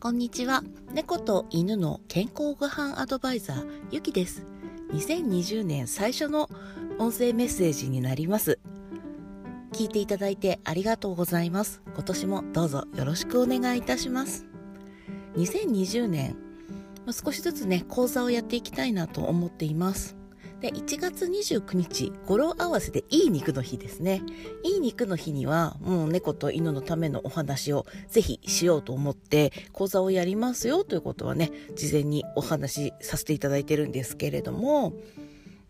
こんにちは。猫と犬の健康ご飯アドバイザー、ゆきです。2020年最初の音声メッセージになります。聞いていただいてありがとうございます。今年もどうぞよろしくお願いいたします。2020年、少しずつね、講座をやっていきたいなと思っています。で、1月29日、語呂合わせでいい肉の日ですね。いい肉の日には、もう猫と犬のためのお話をぜひしようと思って、講座をやりますよということはね、事前にお話しさせていただいてるんですけれども、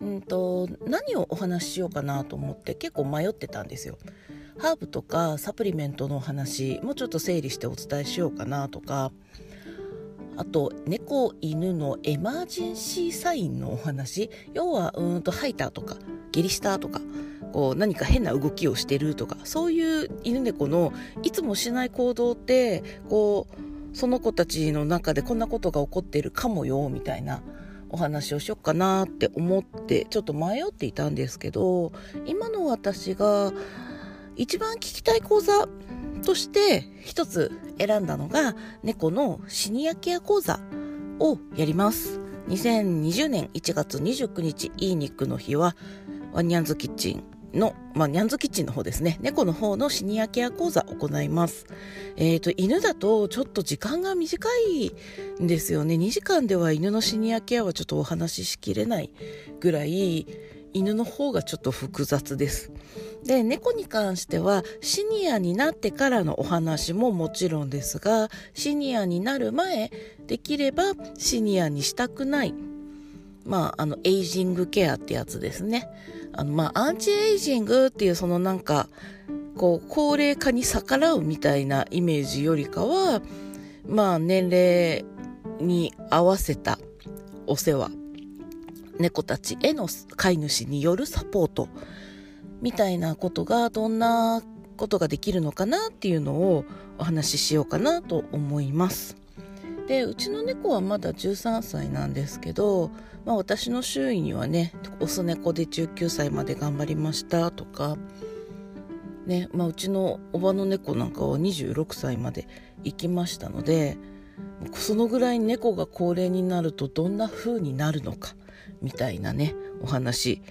うんと、何をお話ししようかなと思って結構迷ってたんですよ。ハーブとかサプリメントのお話、もうちょっと整理してお伝えしようかなとか、あと猫犬のエマージェンシーサインのお話。要はうんと吐いたとか下痢したとかこう何か変な動きをしてるとかそういう犬猫のいつもしない行動ってこうその子たちの中でこんなことが起こってるかもよみたいなお話をしよっかなって思ってちょっと迷っていたんですけど今の私が一番聞きたい講座として一つ選んだのが猫のシニアケア講座をやります。2020年1月29日いい肉の日はワニャンズキッチンの、まあ、ニャンズキッチンの方ですね。猫の方のシニアケア講座を行います。えっ、ー、と、犬だとちょっと時間が短いんですよね。2時間では犬のシニアケアはちょっとお話ししきれないぐらい、犬の方がちょっと複雑です。で、猫に関してはシニアになってからのお話ももちろんですが、シニアになる前、できればシニアにしたくない。まあ、あの、エイジングケアってやつですね。あの、まあ、アンチエイジングっていうそのなんか、こう、高齢化に逆らうみたいなイメージよりかは、まあ、年齢に合わせたお世話猫たちへの飼い主によるサポートみたいなことがどんなことができるのかなっていうのをお話ししようかなと思います。でうちの猫はまだ13歳なんですけど、まあ、私の周囲にはねオス猫で19歳まで頑張りましたとか、ねまあ、うちのおばの猫なんかは26歳まで行きましたのでそのぐらい猫が高齢になるとどんな風になるのかみたいなねお話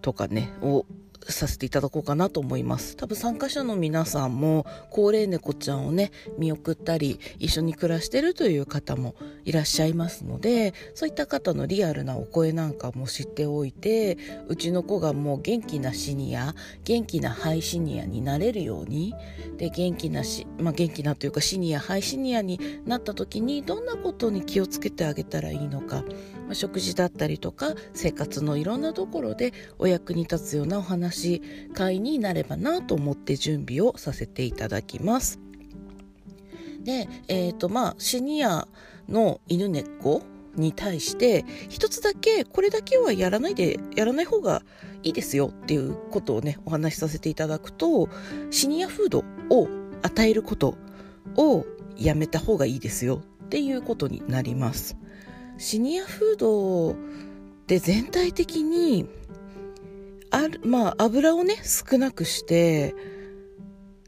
とかねをさせていただこうかなと思います。多分参加者の皆さんも高齢猫ちゃんをね、見送ったり、一緒に暮らしてるという方もいらっしゃいますので、そういった方のリアルなお声なんかも知っておいて、うちの子がもう元気なシニア、元気なハイシニアになれるように、で、元気なし、まあ元気なというかシニア、ハイシニアになった時にどんなことに気をつけてあげたらいいのか、まあ、食事だったりとか生活のいろんなところでお役に立つようなお話会になればなと思って準備をさせていただきます。で、え、ー、とまあシニアの犬猫に対して一つだけこれだけはやらないでやらない方がいいですよっていうことをねお話しさせていただくとシニアフードを与えることをやめた方がいいですよっていうことになります。シニアフードで全体的にある、まあ油をね少なくして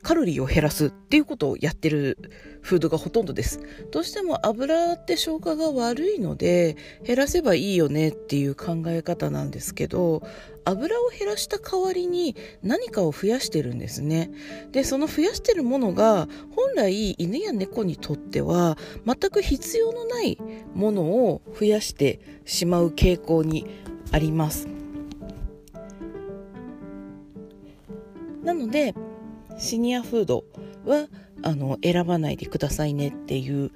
カロリーを減らすっていうことをやってるフードがほとんどです。どうしても油って消化が悪いので減らせばいいよねっていう考え方なんですけど油を減らした代わりに何かを増やしてるんですね。で、その増やしてるものが本来犬や猫にとっては全く必要のないものを増やしてしまう傾向にあります。なのでシニアフードはあの選ばないでくださいねっていう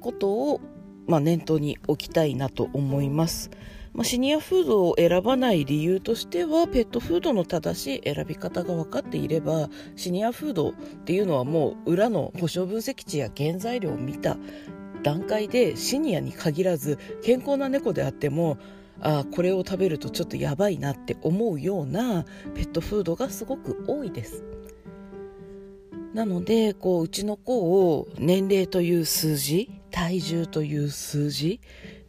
ことを、まあ、念頭に置きたいなと思います。まあ、シニアフードを選ばない理由としてはペットフードの正しい選び方が分かっていればシニアフードっていうのはもう裏の保証分析値や原材料を見た段階でシニアに限らず健康な猫であってもあこれを食べるとちょっとやばいなって思うようなペットフードがすごく多いです。なのでこううちの子を年齢という数字体重という数字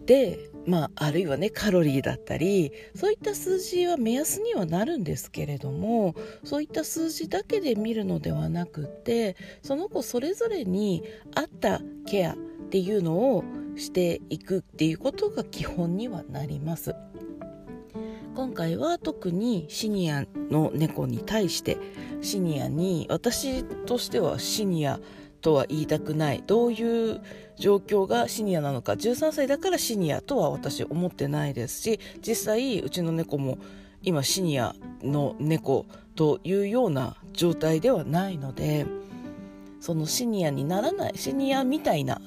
で、まあ、あるいはねカロリーだったりそういった数字は目安にはなるんですけれどもそういった数字だけで見るのではなくてその子それぞれに合ったケアっていうのをしていくっていうことが基本にはなります。今回は特にシニアの猫に対してシニアに私としてはシニアとは言いたくない。どういう状況がシニアなのか13歳だからシニアとは私思ってないですし実際うちの猫も今シニアの猫というような状態ではないのでそのシニアにならないシニアみたいな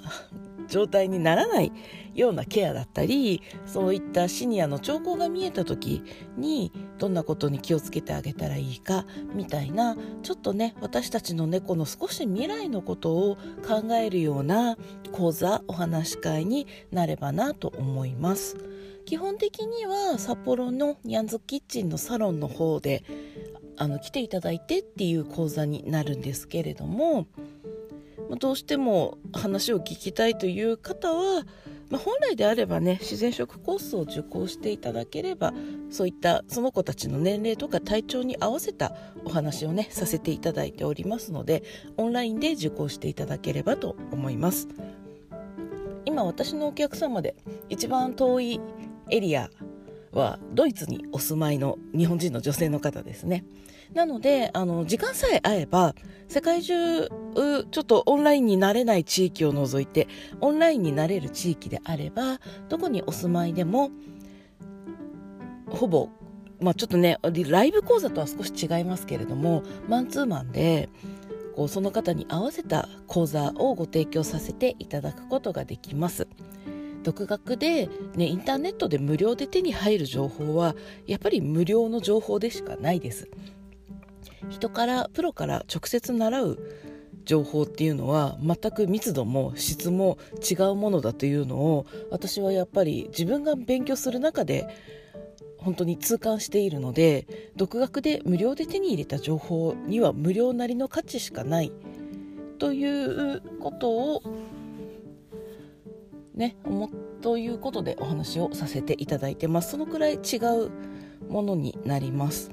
状態にならないようなケアだったりそういったシニアの兆候が見えた時にどんなことに気をつけてあげたらいいかみたいなちょっとね私たちの猫の少し未来のことを考えるような講座お話し会になればなと思います。基本的には札幌のニャンズキッチンのサロンの方であの来ていただいてっていう講座になるんですけれどもどうしても話を聞きたいという方は、まあ、本来であればね自然食コースを受講していただければそういったその子たちの年齢とか体調に合わせたお話をねさせていただいておりますのでオンラインで受講していただければと思います。今私のお客様で一番遠いエリアはドイツにお住まいの日本人の女性の方ですねなのであの時間さえ合えば世界中ちょっとオンラインになれない地域を除いてオンラインになれる地域であればどこにお住まいでもほぼまあちょっとねライブ講座とは少し違いますけれどもマンツーマンでこうその方に合わせた講座をご提供させていただくことができます。独学で、ね、インターネットで無料で手に入る情報はやっぱり無料の情報でしかないです。人からプロから直接習う情報っていうのは全く密度も質も違うものだというのを私はやっぱり自分が勉強する中で本当に痛感しているので独学で無料で手に入れた情報には無料なりの価値しかないということをね思ということでお話をさせていただいてます。そのくらい違うものになります。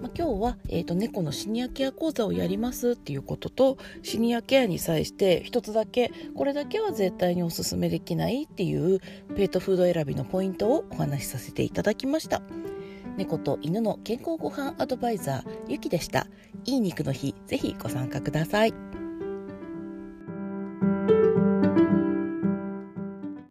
まあ、今日は、えーと、猫のシニアケア講座をやりますっていうこととシニアケアに際して一つだけこれだけは絶対におすすめできないっていうペットフード選びのポイントをお話しさせていただきました。猫と犬の健康ご飯アドバイザーゆきでした。いい肉の日ぜひご参加ください。